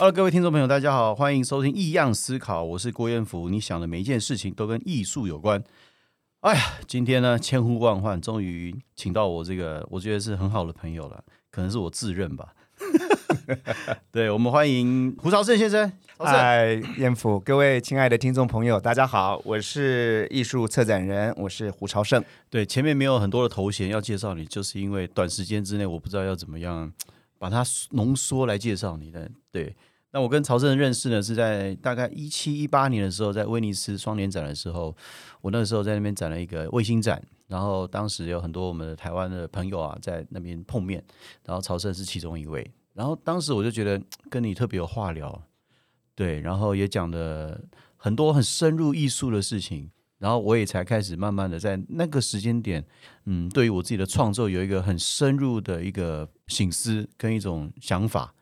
Hello，各位听众朋友，大家好，欢迎收听异样思考，我是郭彦福。你想的每一件事情都跟艺术有关。哎呀，今天呢千呼万唤，终于请到我这个我觉得是很好的朋友了，可能是我自认吧。对，我们欢迎胡朝胜先生。嗨，彦福，各位亲爱的听众朋友，大家好，我是艺术策展人，我是胡朝胜。对，前面没有很多的头衔要介绍你，就是因为短时间之内我不知道要怎么样把它浓缩来介绍你的。对。那我跟曹胜认识呢，是在大概一七一八年的时候，在威尼斯双年展的时候，我那个时候在那边展了一个卫星展，然后当时有很多我们的台湾的朋友啊在那边碰面，然后曹胜是其中一位，然后当时我就觉得跟你特别有话聊，对，然后也讲了很多很深入艺术的事情，然后我也才开始慢慢的在那个时间点，嗯，对于我自己的创作有一个很深入的一个醒思跟一种想法。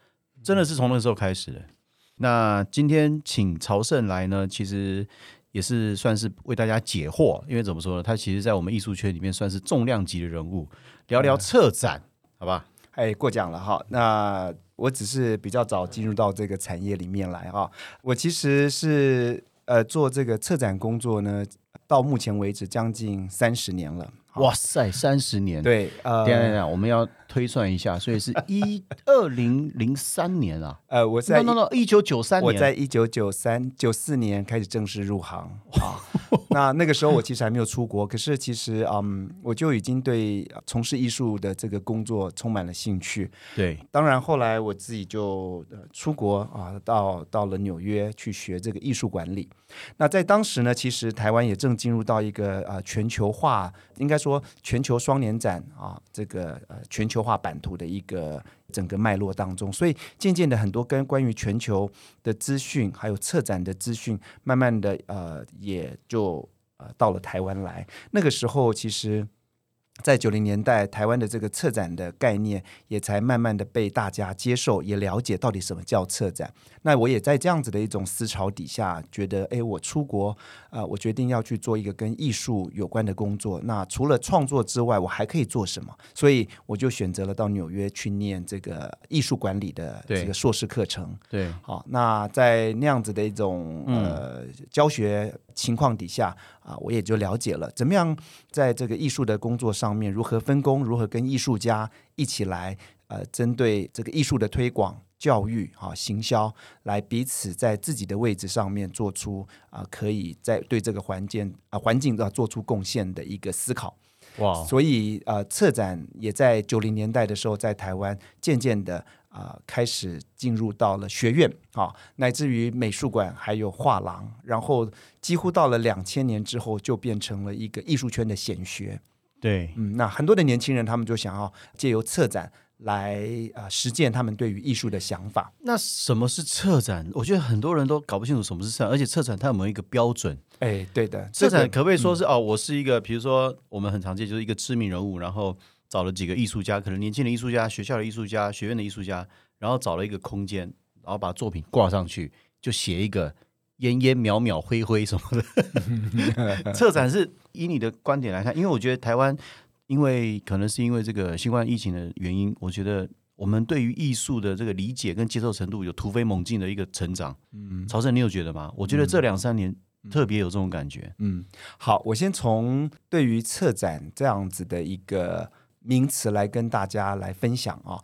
真的是从那时候开始的。那今天请朝圣来呢，其实也是算是为大家解惑，因为怎么说呢？他其实，在我们艺术圈里面算是重量级的人物。聊聊策展，好吧？哎，过奖了哈。那我只是比较早进入到这个产业里面来哈。我其实是呃做这个策展工作呢，到目前为止将近三十年了。哇塞，三十年！对，呃，等等等，我们要推算一下，所以是 一二零零三年啊。呃，我在一九九三年，我在一九九三九四年开始正式入行啊。那那个时候我其实还没有出国，可是其实嗯，我就已经对从事艺术的这个工作充满了兴趣。对，当然后来我自己就出国啊，到到了纽约去学这个艺术管理。那在当时呢，其实台湾也正进入到一个呃全球化，应该说说全球双年展啊，这个呃全球化版图的一个整个脉络当中，所以渐渐的很多跟关于全球的资讯，还有策展的资讯，慢慢的呃也就呃到了台湾来。那个时候其实。在九零年代，台湾的这个策展的概念也才慢慢的被大家接受，也了解到底什么叫策展。那我也在这样子的一种思潮底下，觉得，哎，我出国，呃，我决定要去做一个跟艺术有关的工作。那除了创作之外，我还可以做什么？所以我就选择了到纽约去念这个艺术管理的这个硕士课程。对，好，那在那样子的一种呃教学情况底下。啊，我也就了解了怎么样在这个艺术的工作上面如何分工，如何跟艺术家一起来，呃，针对这个艺术的推广、教育、啊行销，来彼此在自己的位置上面做出啊，可以在对这个环境啊环境啊做出贡献的一个思考。哇！所以呃，策展也在九零年代的时候在台湾渐渐的。啊，开始进入到了学院啊，乃至于美术馆，还有画廊，然后几乎到了两千年之后，就变成了一个艺术圈的显学。对，嗯，那很多的年轻人，他们就想要借由策展来啊实践他们对于艺术的想法。那什么是策展？我觉得很多人都搞不清楚什么是策展，而且策展它有没有一个标准？哎，对的，策展可不可以说是哦，我是一个，比如说我们很常见就是一个知名人物，然后。找了几个艺术家，可能年轻的艺术家、学校的艺术家、学院的艺术家，然后找了一个空间，然后把作品挂上去，就写一个烟烟渺渺灰灰什么的。策展是以你的观点来看，因为我觉得台湾，因为可能是因为这个新冠疫情的原因，我觉得我们对于艺术的这个理解跟接受程度有突飞猛进的一个成长。嗯，曹胜，你有觉得吗？我觉得这两三年特别有这种感觉。嗯，好，我先从对于策展这样子的一个。名词来跟大家来分享啊，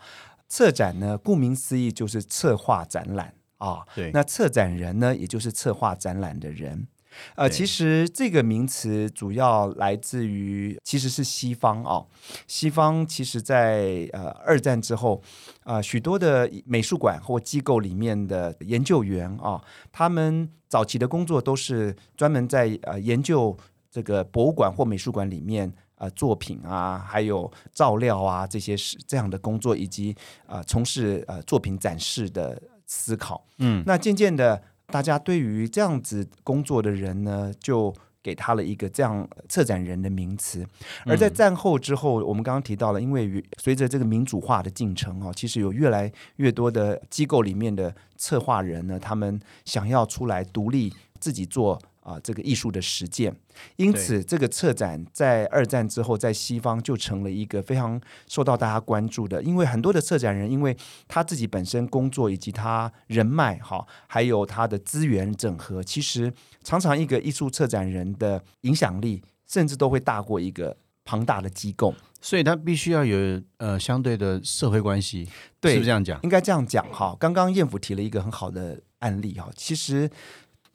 策展呢，顾名思义就是策划展览啊。对，那策展人呢，也就是策划展览的人。呃，其实这个名词主要来自于其实是西方啊。西方其实在呃二战之后啊，许多的美术馆或机构里面的研究员啊，他们早期的工作都是专门在呃研究这个博物馆或美术馆里面。呃，作品啊，还有照料啊，这些是这样的工作，以及啊，从事呃作品展示的思考。嗯，那渐渐的，大家对于这样子工作的人呢，就给他了一个这样策展人的名词。而在战后之后，我们刚刚提到了，因为随着这个民主化的进程哦，其实有越来越多的机构里面的策划人呢，他们想要出来独立自己做啊这个艺术的实践。因此，这个策展在二战之后，在西方就成了一个非常受到大家关注的。因为很多的策展人，因为他自己本身工作以及他人脉哈，还有他的资源整合，其实常常一个艺术策展人的影响力，甚至都会大过一个庞大的机构。所以他必须要有呃相对的社会关系，对是不是这样讲？应该这样讲哈。刚刚燕府提了一个很好的案例哈，其实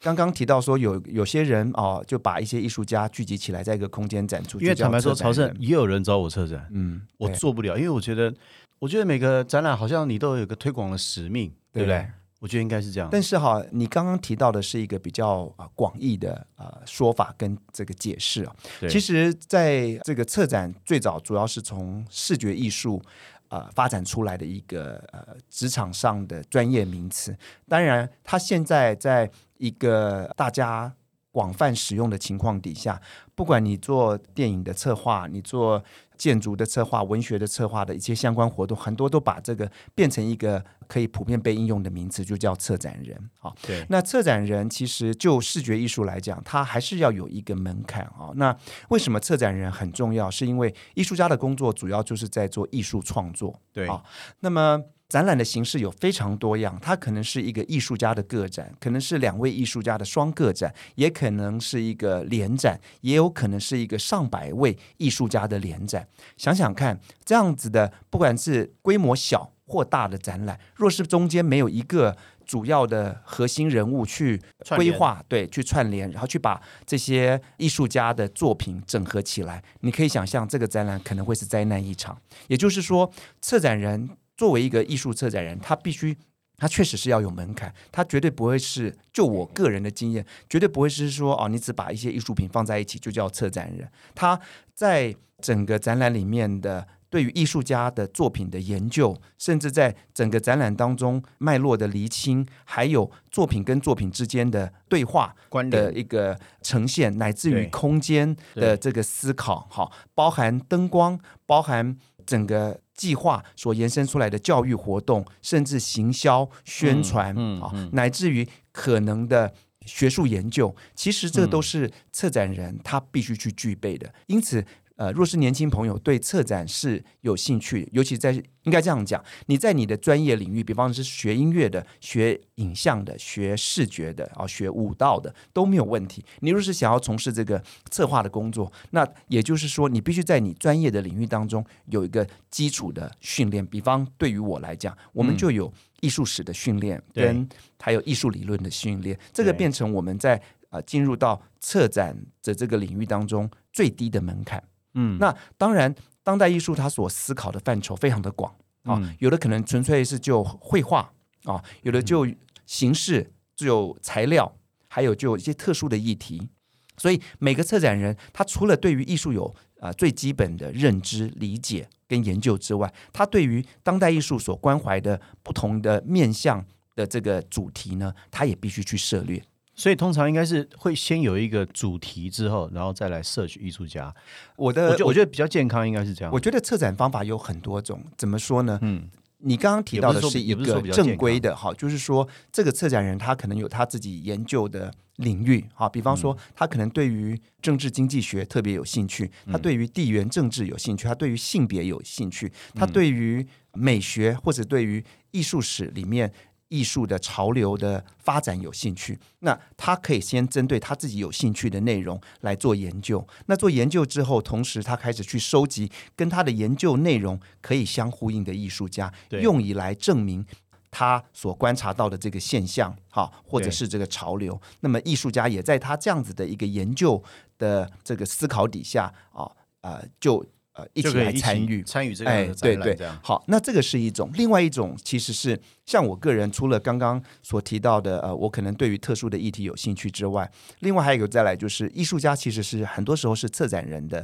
刚刚提到说有有些人哦，就把一些艺术家聚集起来，在一个空间展出。因为坦白说，朝圣也有人找我策展，嗯，我做不了，因为我觉得，我觉得每个展览好像你都有一个推广的使命，对不对？我觉得应该是这样。但是哈，你刚刚提到的是一个比较啊广义的呃说法跟这个解释啊。其实，在这个策展最早主要是从视觉艺术呃发展出来的一个呃职场上的专业名词。当然，它现在在一个大家广泛使用的情况底下，不管你做电影的策划，你做建筑的策划、文学的策划的一些相关活动，很多都把这个变成一个可以普遍被应用的名词，就叫策展人。好，对，那策展人其实就视觉艺术来讲，它还是要有一个门槛啊、那为什么策展人很重要？是因为艺术家的工作主要就是在做艺术创作。对好那么展览的形式有非常多样，它可能是一个艺术家的个展，可能是两位艺术家的双个展，也可能是一个联展，也有可能是一个上百位艺术家的联展。想想看，这样子的，不管是规模小或大的展览，若是中间没有一个主要的核心人物去规划，对，去串联，然后去把这些艺术家的作品整合起来，你可以想象这个展览可能会是灾难一场。也就是说，策展人作为一个艺术策展人，他必须。他确实是要有门槛，他绝对不会是就我个人的经验，绝对不会是说哦，你只把一些艺术品放在一起就叫策展人。他在整个展览里面的对于艺术家的作品的研究，甚至在整个展览当中脉络的厘清，还有作品跟作品之间的对话观点的一个呈现，乃至于空间的这个思考，哈，包含灯光，包含整个计划所延伸出来的教育活动，甚至行销宣传啊、乃至于可能的。学术研究，其实这都是策展人他必须去具备的。因此，呃，若是年轻朋友对策展是有兴趣，尤其在应该这样讲，你在你的专业领域，比方是学音乐的、学影像的、学视觉的啊、学舞蹈的都没有问题。你若是想要从事这个策划的工作，那也就是说，你必须在你专业的领域当中有一个基础的训练。比方对于我来讲，我们就有艺术史的训练，对跟还有艺术理论的训练，这个变成我们在呃进入到策展的这个领域当中最低的门槛。嗯，那当然，当代艺术它所思考的范畴非常的广啊，嗯有的可能纯粹是就绘画啊，有的就形式，就材料，还有就一些特殊的议题。所以每个策展人，他除了对于艺术有啊、呃最基本的认知、理解跟研究之外，他对于当代艺术所关怀的不同的面向的这个主题呢，他也必须去涉猎。所以通常应该是会先有一个主题之后，然后再来摄取艺术家。我的我觉得我觉得比较健康，应该是这样。我觉得策展方法有很多种，怎么说呢？嗯，你刚刚提到的是一个正规的哈，就是说这个策展人他可能有他自己研究的领域哈，比方说嗯他可能对于政治经济学特别有兴趣，他对于地缘政治有兴趣，他对于性别有兴趣，他嗯对于美学或者对于艺术史里面。艺术的潮流的发展有兴趣，那他可以先针对他自己有兴趣的内容来做研究。那做研究之后，同时他开始去收集跟他的研究内容可以相呼应的艺术家，用以来证明他所观察到的这个现象，哈，或者是这个潮流。那么艺术家也在他这样子的一个研究的这个思考底下，啊，呃，就呃一起来参与。参与这个哎，展对对览这样，。好，那这个是一种，另外一种其实是像我个人除了刚刚所提到的，呃，我可能对于特殊的议题有兴趣之外，另外还有一个再来就是艺术家其实是很多时候是策展人的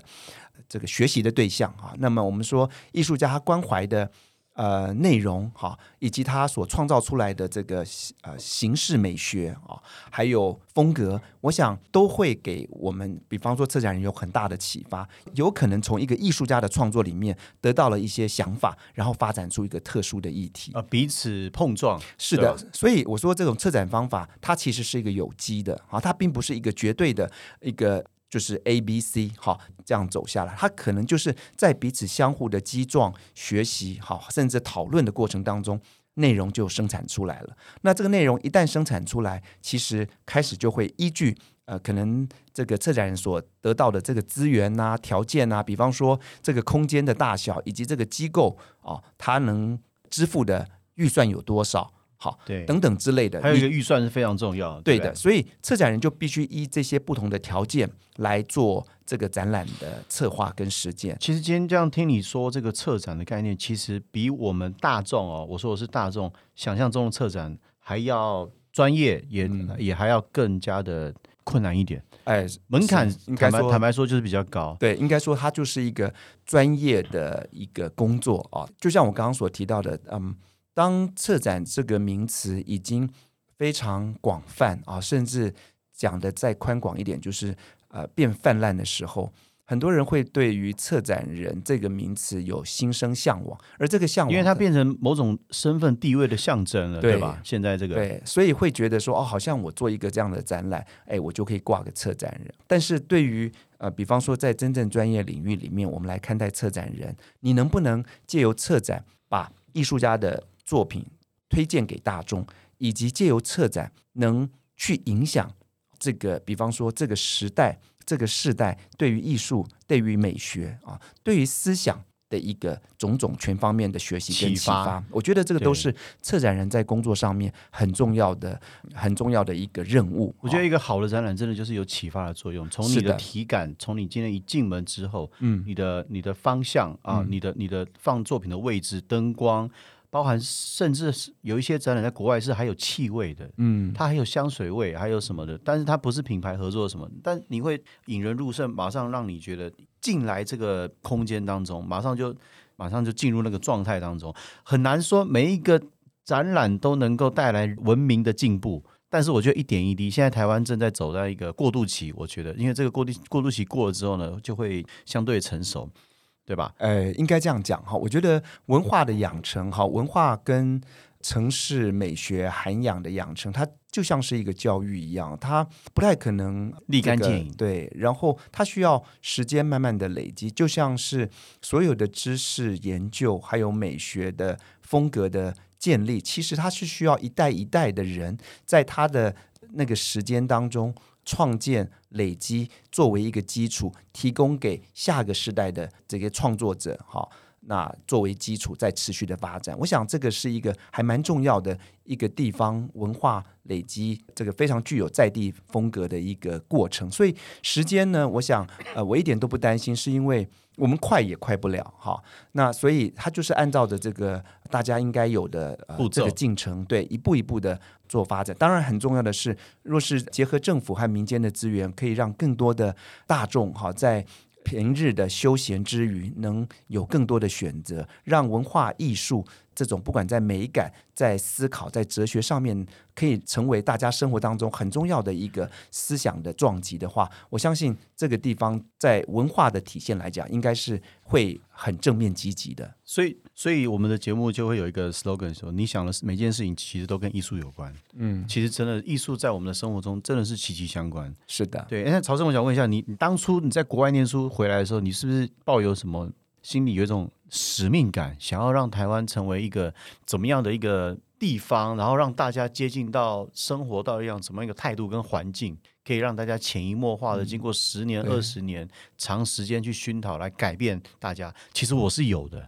呃这个学习的对象啊。那么我们说艺术家他关怀的呃内容哈，以及他所创造出来的这个呃形式美学啊，还有风格，我想都会给我们，比方说策展人有很大的启发，有可能从一个艺术家的创作里面得到了一些想法，然后发展出一个特殊的议题啊，彼此碰撞。是的，所以我说这种策展方法，它其实是一个有机的啊，它并不是一个绝对的一个。就是 A、B、C，好，这样走下来，它可能就是在彼此相互的击撞、学习，好，甚至讨论的过程当中，内容就生产出来了。那这个内容一旦生产出来，其实开始就会依据呃，可能这个策展人所得到的这个资源呐、条件呐，比方说这个空间的大小，以及这个机构啊，它能支付的预算有多少。好，对，等等之类的，还有一个预算是非常重要。对的，所以策展人就必须依这些不同的条件来做这个展览的策划跟实践。其实今天这样听你说这个策展的概念，其实比我们大众哦，我说我是大众想象中的策展还要专业，也也还要更加的困难一点。哎，门槛坦白坦白说就是比较高。对，应该说它就是一个专业的一个工作啊，就像我刚刚所提到的，嗯。当策展这个名词已经非常广泛啊，甚至讲的再宽广一点，就是呃变泛滥的时候，很多人会对于策展人这个名词有心生向往，而这个向往，因为它变成某种身份地位的象征了，对吧？现在这个对，所以会觉得说哦，好像我做一个这样的展览，哎，我就可以挂个策展人。但是对于呃，比方说在真正专业领域里面，我们来看待策展人，你能不能借由策展把艺术家的作品推荐给大众，以及借由策展能去影响这个，比方说这个时代、这个世代对于艺术、对于美学啊、对于思想的一个种种全方面的学习跟启发。我觉得这个都是策展人在工作上面很重要的、很重要的一个任务。我觉得一个好的展览真的就是有启发的作用。从你的体感，从你今天一进门之后，嗯，你的你的方向啊，你的你的放作品的位置、灯光。包含甚至是有一些展览在国外是还有气味的，嗯，它还有香水味，还有什么的，但是它不是品牌合作什么，但你会引人入胜，马上让你觉得进来这个空间当中，马上就马上就进入那个状态当中。很难说每一个展览都能够带来文明的进步，但是我觉得一点一滴，现在台湾正在走在一个过渡期，我觉得，因为这个过渡过渡期过了之后呢，就会相对成熟。对吧？呃，应该这样讲哈。我觉得文化的养成，哈，文化跟城市美学涵养的养成，它就像是一个教育一样，它不太可能立竿见影。对，然后它需要时间慢慢的累积，就像是所有的知识研究，还有美学的风格的建立，其实它是需要一代一代的人在他的那个时间当中。创建、累积作为一个基础，提供给下个时代的这些创作者，哈，那作为基础在持续的发展，我想这个是一个还蛮重要的一个地方文化累积，这个非常具有在地风格的一个过程。所以时间呢，我想，呃，我一点都不担心，是因为。我们快也快不了哈，那所以它就是按照着这个大家应该有的呃这个进程，对一步一步的做发展。当然很重要的是，若是结合政府和民间的资源，可以让更多的大众哈在平日的休闲之余，能有更多的选择，让文化艺术这种不管在美感、在思考、在哲学上面。可以成为大家生活当中很重要的一个思想的撞击的话，我相信这个地方在文化的体现来讲，应该是会很正面积极的。所以，所以我们的节目就会有一个 slogan 说：“你想的每件事情其实都跟艺术有关。”嗯，其实真的艺术在我们的生活中真的是息息相关。是的，对。那，曹生，我想问一下你，你当初你在国外念书回来的时候，你是不是抱有什么心里有一种使命感，想要让台湾成为一个怎么样的一个？地方，然后让大家接近到生活到一样怎么一个态度跟环境，可以让大家潜移默化的经过十年、二十年长时间去熏陶来改变大家。其实我是有的。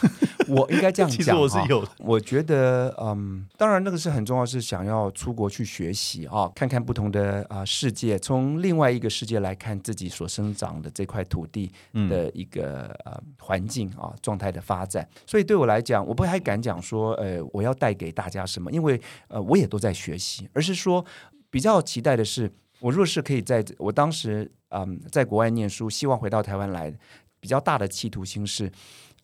我应该这样讲我是有。我觉得，嗯，当然那个是很重要，是想要出国去学习啊，看看不同的啊世界，从另外一个世界来看自己所生长的这块土地的一个呃环境啊状态的发展。所以对我来讲，我不太敢讲说，呃，我要带给大家什么，因为呃我也都在学习，而是说比较期待的是，我若是可以在我当时嗯在国外念书，希望回到台湾来，比较大的企图心是，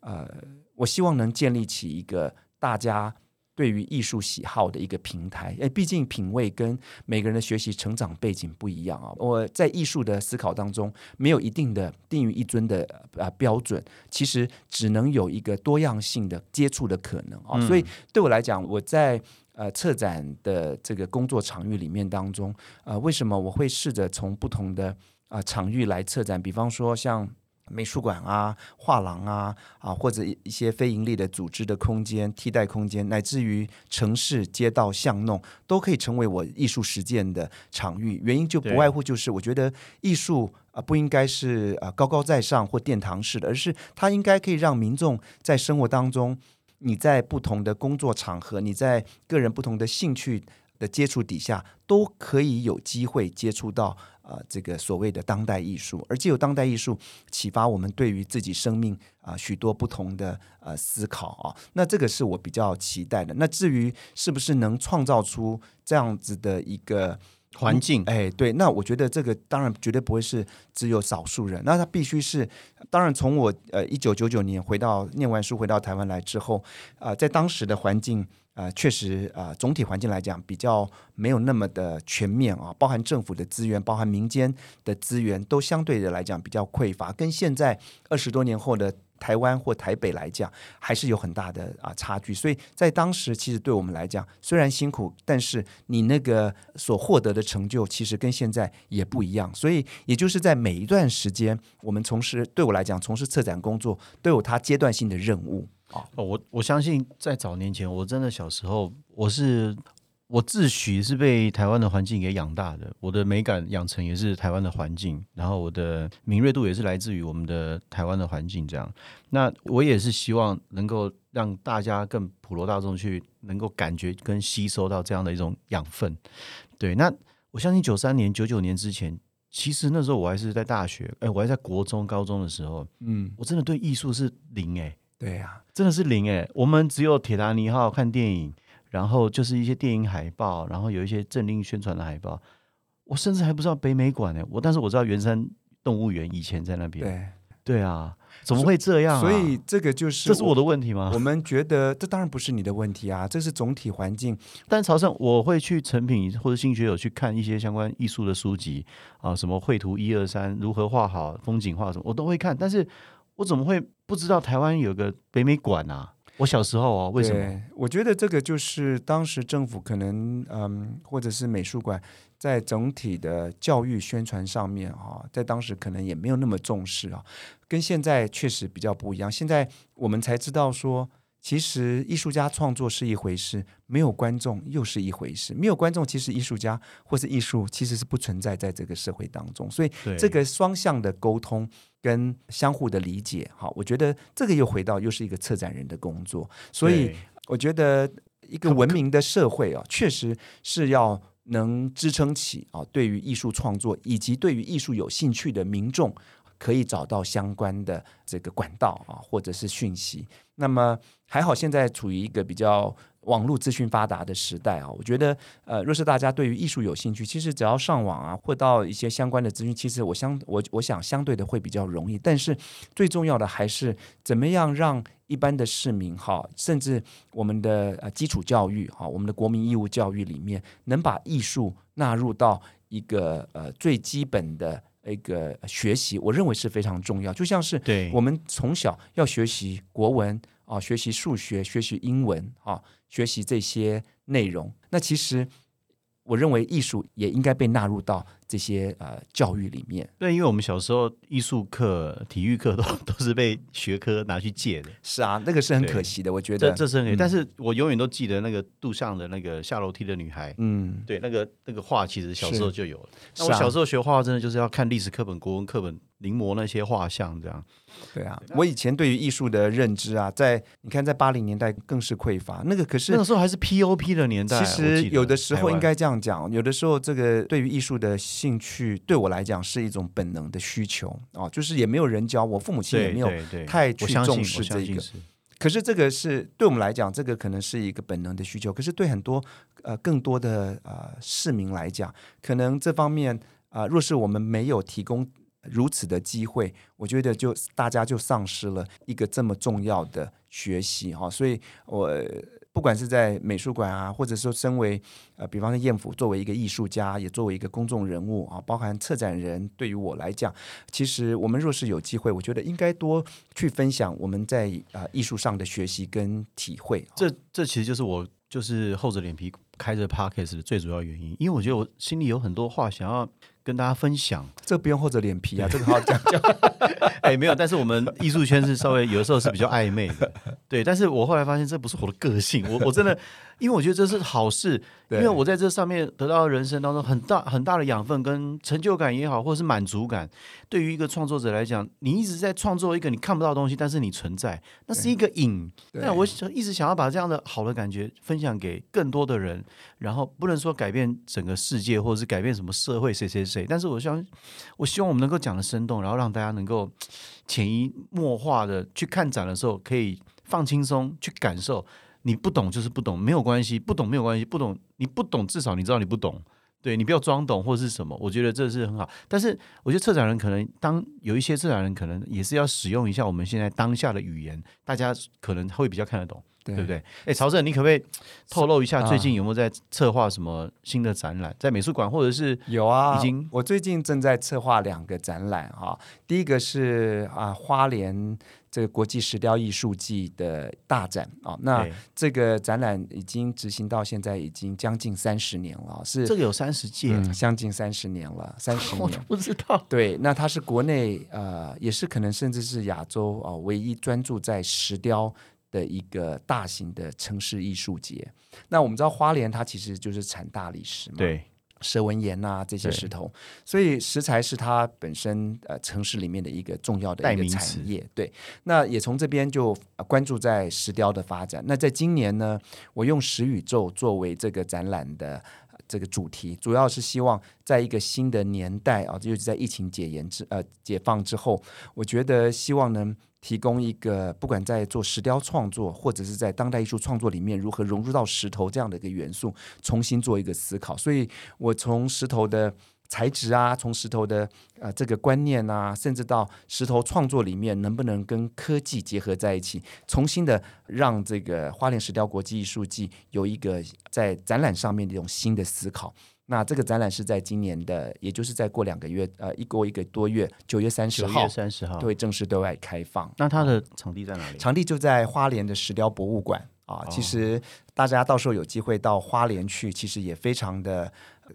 呃。我希望能建立起一个大家对于艺术喜好的一个平台。哎，毕竟品味跟每个人的学习成长背景不一样啊。我在艺术的思考当中，没有一定的定于一尊的啊标准，其实只能有一个多样性的接触的可能啊。所以对我来讲，我在呃策展的这个工作场域里面当中，呃，为什么我会试着从不同的啊场域来策展？比方说像。美术馆啊、画廊啊、啊或者一些非盈利的组织的空间、替代空间，乃至于城市街道巷弄，都可以成为我艺术实践的场域。原因就不外乎就是，我觉得艺术啊不应该是啊高高在上或殿堂式的，而是它应该可以让民众在生活当中，你在不同的工作场合，你在个人不同的兴趣的接触底下，都可以有机会接触到。啊，这个所谓的当代艺术，而既有当代艺术启发我们对于自己生命啊许多不同的呃思考啊，那这个是我比较期待的。那至于是不是能创造出这样子的一个环境，哎，对，那我觉得这个当然绝对不会是只有少数人，那他必须是，当然从我呃一九九九年回到念完书回到台湾来之后啊，在当时的环境。啊，确实啊，总体环境来讲比较没有那么的全面啊，包含政府的资源，包含民间的资源，都相对的来讲比较匮乏，跟现在二十多年后的台湾或台北来讲，还是有很大的啊差距。所以在当时，其实对我们来讲，虽然辛苦，但是你那个所获得的成就，其实跟现在也不一样。所以，也就是在每一段时间，我们从事对我来讲，从事策展工作，都有它阶段性的任务。哦，我我相信在早年前，我真的小时候，我是我自诩是被台湾的环境给养大的，我的美感养成也是台湾的环境，然后我的敏锐度也是来自于我们的台湾的环境。这样，那我也是希望能够让大家更普罗大众去能够感觉跟吸收到这样的一种养分。对，那我相信九三年、九九年之前，其实那时候我还是在大学，哎，我还在国中、高中的时候，嗯，我真的对艺术是零哎。对呀，真的是零哎！我们只有铁达尼号看电影，然后就是一些电影海报，然后有一些政令宣传的海报。我甚至还不知道北美馆呢，我但是我知道圆山动物园以前在那边。对对啊，怎么会这样？所以这个就是这是我的问题吗？我们觉得这当然不是你的问题啊，这是总体环境。但潮汕我会去成品或者新学友去看一些相关艺术的书籍啊，什么绘图一二三，如何画好风景画什么，我都会看，但是。我怎么会不知道台湾有个北美馆啊？我小时候哦，为什么？我觉得这个就是当时政府可能嗯，或者是美术馆在整体的教育宣传上面哈，在当时可能也没有那么重视啊，跟现在确实比较不一样。现在我们才知道说。其实艺术家创作是一回事，没有观众又是一回事。没有观众，其实艺术家或是艺术其实是不存在在这个社会当中。所以这个双向的沟通跟相互的理解，哈，我觉得这个又回到又是一个策展人的工作。所以我觉得一个文明的社会啊，确实是要能支撑起啊，对于艺术创作以及对于艺术有兴趣的民众，可以找到相关的这个管道啊，或者是讯息。那么还好，现在处于一个比较网络资讯发达的时代啊。我觉得，呃，若是大家对于艺术有兴趣，其实只要上网啊，或到一些相关的资讯，其实我相我我想相对的会比较容易。但是最重要的还是怎么样让一般的市民哈，甚至我们的呃基础教育哈，我们的国民义务教育里面，能把艺术纳入到一个呃最基本的。一个学习，我认为是非常重要。就像是我们从小要学习国文啊，学习数学，学习英文啊，学习这些内容。那其实。我认为艺术也应该被纳入到这些呃教育里面。对，因为我们小时候艺术课、体育课都 都是被学科拿去借的。是啊，那个是很可惜的，我觉得。这这是很可惜，但是我永远都记得那个杜尚的那个下楼梯的女孩。嗯，对，那个那个画其实小时候就有了。那我小时候学画画，真的就是要看历史课本、国文课本。临摹那些画像，这样，对啊，我以前对于艺术的认知啊，在你看，在八零年代更是匮乏。那个可是那个时候还是 POP 的年代。其实有的时候应该这样讲，有的时候这个对于艺术的兴趣，对我来讲是一种本能的需求哦，就是也没有人教我，父母亲也没有太去重视这个。可是这个是对我们来讲，这个可能是一个本能的需求。可是对很多呃更多的呃市民来讲，可能这方面啊，若是我们没有提供。如此的机会，我觉得就大家就丧失了一个这么重要的学习哈。所以我不管是在美术馆啊，或者说身为呃，比方说艳府作为一个艺术家，也作为一个公众人物啊，包含策展人，对于我来讲，其实我们若是有机会，我觉得应该多去分享我们在啊艺术上的学习跟体会。这这其实就是我就是厚着脸皮开着 podcast 的最主要原因，因为我觉得我心里有很多话想要跟大家分享。这不用厚着脸皮啊，这个好好讲讲。哎，没有，但是我们艺术圈是稍微有的时候是比较暧昧的，对。但是我后来发现这不是我的个性，我我真的，因为我觉得这是好事，因为我在这上面得到人生当中很大很大的养分跟成就感也好，或者是满足感。对于一个创作者来讲，你一直在创作一个你看不到的东西，但是你存在，那是一个影。那我一直想要把这样的好的感觉分享给更多的人，然后不能说改变整个世界，或者是改变什么社会谁谁谁，对但是我相我希望我们能够讲的生动，然后让大家能够。潜移默化的去看展的时候，可以放轻松去感受。你不懂就是不懂，没有关系，不懂没有关系，不懂你不懂，至少你知道你不懂。对你不要装懂或者是什么，我觉得这是很好。但是我觉得策展人可能当有一些策展人可能也是要使用一下我们现在当下的语言，大家可能会比较看得懂。对不对？哎，曹正，你可不可以透露一下最近有没有在策划什么新的展览？在美术馆或者是有啊？已经，我最近正在策划两个展览哈。第一个是啊，花莲这个国际石雕艺术季的大展啊。那这个展览已经执行到现在已经将近三十年了，是这个有三十届，将近三十年了，三十年 不知道。对，那它是国内呃，也是可能甚至是亚洲啊唯一专注在石雕。的一个大型的城市艺术节，那我们知道花莲它其实就是产大理石嘛，对，蛇纹岩呐这些石头，所以石材是它本身呃城市里面的一个重要的一个产业。对，那也从这边就关注在石雕的发展。那在今年呢，我用石宇宙作为这个展览的这个主题，主要是希望在一个新的年代啊，尤其在疫情解严之呃解放之后，我觉得希望呢。提供一个不管在做石雕创作，或者是在当代艺术创作里面如何融入到石头这样的一个元素，重新做一个思考。所以我从石头的材质啊，从石头的呃这个观念啊，甚至到石头创作里面能不能跟科技结合在一起，重新的让这个花莲石雕国际艺术季有一个在展览上面的一种新的思考。那这个展览是在今年的，也就是再过两个月，呃，一过一个多月，九月三十号，三十号会正式对外开放。那它的场地在哪里？场地就在花莲的石雕博物馆啊。其实大家到时候有机会到花莲去，其实也非常的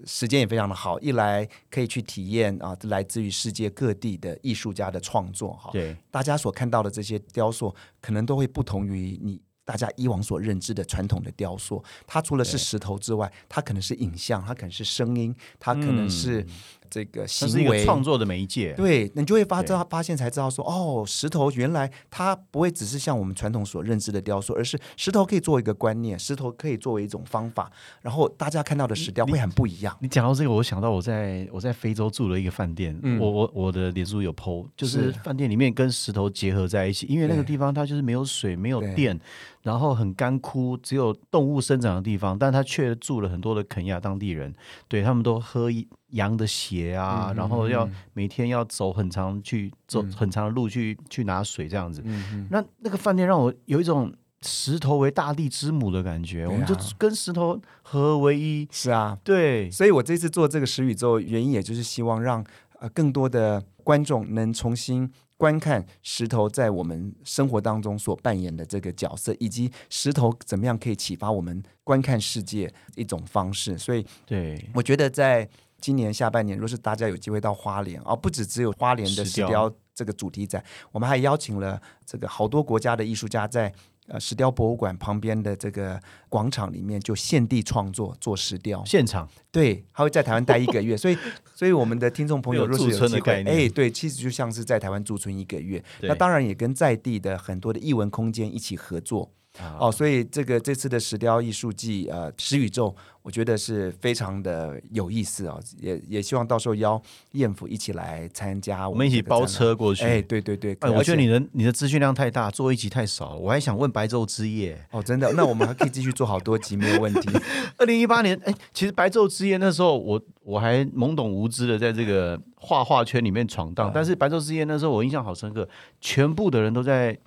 时间也非常的好。一来可以去体验啊，来自于世界各地的艺术家的创作哈。对，大家所看到的这些雕塑，可能都会不同于你。大家以往所认知的传统的雕塑，它除了是石头之外，它可能是影像，它可能是声音，它可能是。这个行为。创作的媒介，对，你就会发知道发现才知道说，哦，石头原来它不会只是像我们传统所认知的雕塑，而是石头可以作为一个观念，石头可以作为一种方法，然后大家看到的石雕会很不一样。你讲到这个，我想到我在我在非洲住了一个饭店，我我我的脸书有 PO，就是饭店里面跟石头结合在一起，因为那个地方它就是没有水、没有电，然后很干枯，只有动物生长的地方，但它却住了很多的肯亚当地人，对他们都喝一。羊的血啊，然后要每天要走很长去走很长的路去去拿水这样子。那那个饭店让我有一种石头为大地之母的感觉，我们就跟石头合为一。是啊，对，所以我这次做这个石宇宙，原因也就是希望让呃更多的观众能重新观看石头在我们生活当中所扮演的这个角色，以及石头怎么样可以启发我们观看世界一种方式。所以，对我觉得在。今年下半年，若是大家有机会到花莲，哦，不止只有花莲的石雕这个主题展，我们还邀请了这个好多国家的艺术家，在呃石雕博物馆旁边的这个广场里面就现地创作做石雕，现场。对，他会在台湾待一个月，所以所以我们的听众朋友若是有机会，哎，对，其实就像是在台湾驻村一个月，那当然也跟在地的很多的艺文空间一起合作。哦，所以这个这次的石雕艺术季，呃，石宇宙，我觉得是非常的有意思哦，也也希望到时候邀艳府一起来参加，我们一起包车过去。哎，对对对，哎，我觉得你的你的资讯量太大，做一集太少，我还想问白昼之夜。哦，真的，那我们还可以继续做好多集，没有问题。二零一八年，哎，其实白昼之夜那时候我我还懵懂无知的在这个画画圈里面闯荡，但是白昼之夜那时候我印象好深刻，全部的人都在。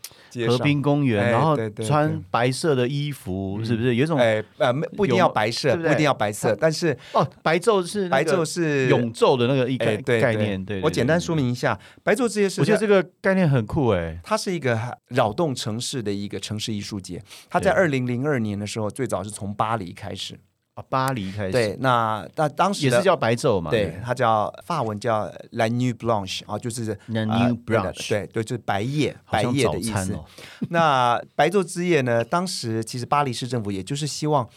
河滨公园，然后穿白色的衣服，是不是有一种？哎，呃，不一定要白色，不一定要白色，但是哦，白昼是白昼是永昼的那个一概概念。对，我简单说明一下，白昼这些事，我觉得这个概念很酷哎。它是一个扰动城市的一个城市艺术节，它在二零零二年的时候，最早是从巴黎开始。啊，巴黎开始对，那那当时也是叫白昼嘛，对，它叫法文叫 La Nuit Blanche 啊，就是 La Nuit Blanche，对对，就是白夜，白夜的意思。那白昼之夜呢？当时其实巴黎市政府也就是希望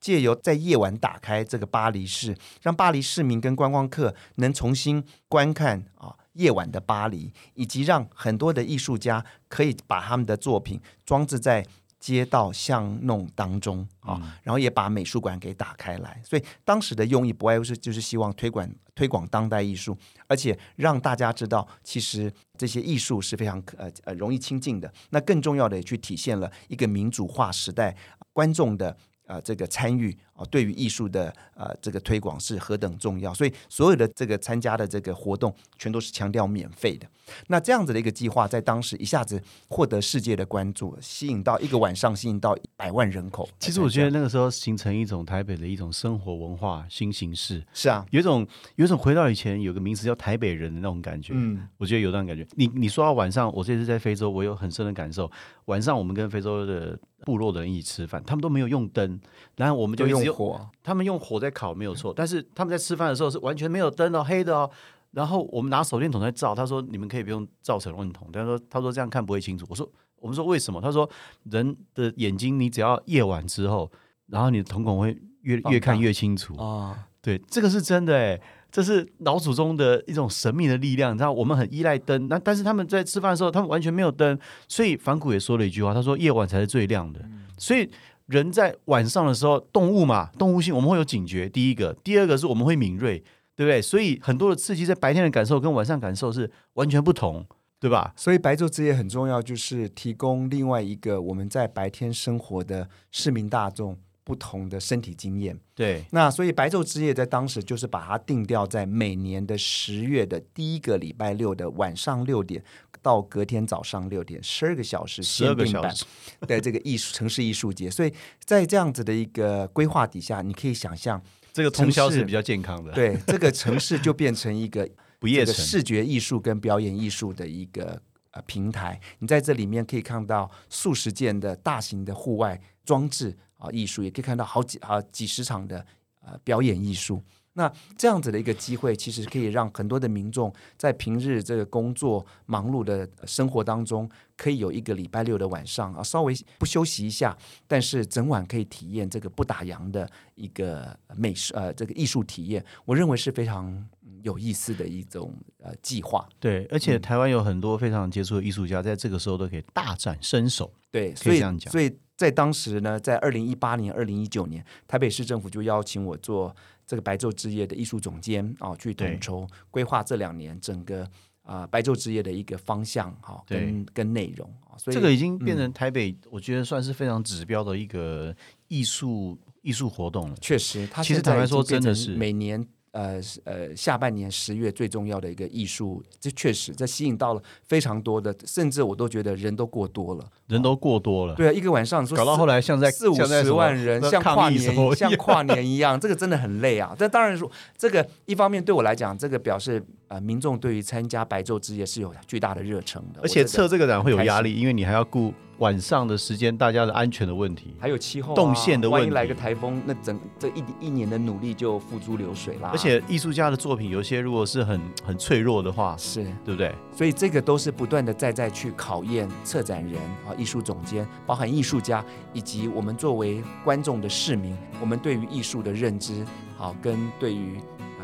借由在夜晚打开这个巴黎市，让巴黎市民跟观光客能重新观看啊夜晚的巴黎，以及让很多的艺术家可以把他们的作品装置在。街道巷弄当中啊，然后也把美术馆给打开来，所以当时的用意不外乎是就是希望推广推广当代艺术，而且让大家知道，其实这些艺术是非常呃呃容易亲近的。那更重要的，也去体现了一个民主化时代观众的。呃，这个参与啊，对于艺术的呃这个推广是何等重要，所以所有的这个参加的这个活动，全都是强调免费的。那这样子的一个计划，在当时一下子获得世界的关注，吸引到一个晚上，吸引到百万人口。其实我觉得那个时候形成一种台北的一种生活文化新形式。是啊，有一种有一种回到以前有个名词叫台北人的那种感觉。嗯，我觉得有那种感觉。你你说到晚上，我这次在非洲，我有很深的感受。晚上我们跟非洲的。部落的人一起吃饭，他们都没有用灯，然后我们就用火，他们用火在烤没有错，但是他们在吃饭的时候是完全没有灯哦，黑的哦。然后我们拿手电筒在照，他说你们可以不用照成问筒，他说他说这样看不会清楚。我说我们说为什么？他说人的眼睛你只要夜晚之后，然后你的瞳孔会越越看越清楚啊。对，这个是真的哎。这是老祖宗的一种神秘的力量，你知道，我们很依赖灯，那但是他们在吃饭的时候，他们完全没有灯，所以反骨也说了一句话，他说夜晚才是最亮的。所以人在晚上的时候，动物嘛，动物性我们会有警觉，第一个，第二个是我们会敏锐，对不对？所以很多的刺激在白天的感受跟晚上感受是完全不同，对吧？所以白昼之夜很重要，就是提供另外一个我们在白天生活的市民大众。不同的身体经验，对，那所以白昼之夜在当时就是把它定调在每年的十月的第一个礼拜六的晚上六点到隔天早上六点，十二个小时，十二个小时 的这个艺术城市艺术节。所以在这样子的一个规划底下，你可以想象，这个通宵是比较健康的。对，这个城市就变成一个 不夜城，视觉艺术跟表演艺术的一个呃平台。你在这里面可以看到数十件的大型的户外装置。啊，艺术也可以看到好几啊几十场的呃表演艺术。那这样子的一个机会，其实可以让很多的民众在平日这个工作忙碌的生活当中，可以有一个礼拜六的晚上啊，稍微不休息一下，但是整晚可以体验这个不打烊的一个美食呃这个艺术体验。我认为是非常有意思的一种呃计划。对，而且台湾有很多非常杰出的艺术家，在这个时候都可以大展身手。对，所以所以。在当时呢，在二零一八年、二零一九年，台北市政府就邀请我做这个白昼之夜的艺术总监啊，去统筹规划这两年整个啊白昼之夜的一个方向哈，跟跟内容啊。所以这个已经变成台北，我觉得算是非常指标的一个艺术艺术活动了。确实，它其实坦白说，真的是每年。呃呃，下半年十月最重要的一个艺术，这确实这吸引到了非常多的，甚至我都觉得人都过多了，人都过多了。对啊，一个晚上说搞到后来像在四五十万人，像跨年像跨年一样，这个真的很累啊。但当然说，这个一方面对我来讲，这个表示呃民众对于参加白昼之夜是有巨大的热忱的。而且测这个展会有压力，因为你还要顾。晚上的时间，大家的安全的问题，还有气候动线的问题，万一来个台风，那整这一一年的努力就付诸流水啦。而且艺术家的作品，有些如果是很很脆弱的话，是对不对？所以这个都是不断的在在去考验策展人啊、艺术总监，包含艺术家以及我们作为观众的市民，我们对于艺术的认知，好跟对于。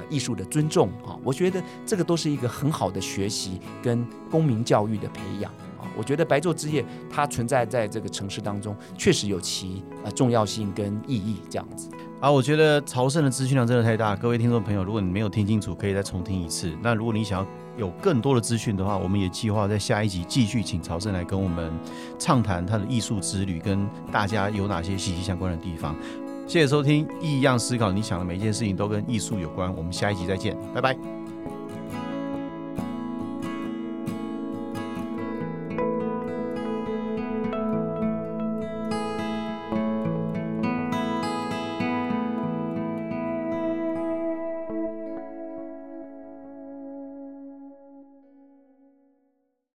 艺术的尊重啊，我觉得这个都是一个很好的学习跟公民教育的培养啊。我觉得白昼之夜它存在在这个城市当中，确实有其呃重要性跟意义这样子。啊，我觉得朝圣的资讯量真的太大，各位听众朋友，如果你没有听清楚，可以再重听一次。那如果你想要有更多的资讯的话，我们也计划在下一集继续请朝圣来跟我们畅谈他的艺术之旅，跟大家有哪些息息相关的地方。谢谢收听《异样思考》，你想的每一件事情都跟艺术有关。我们下一集再见，拜拜。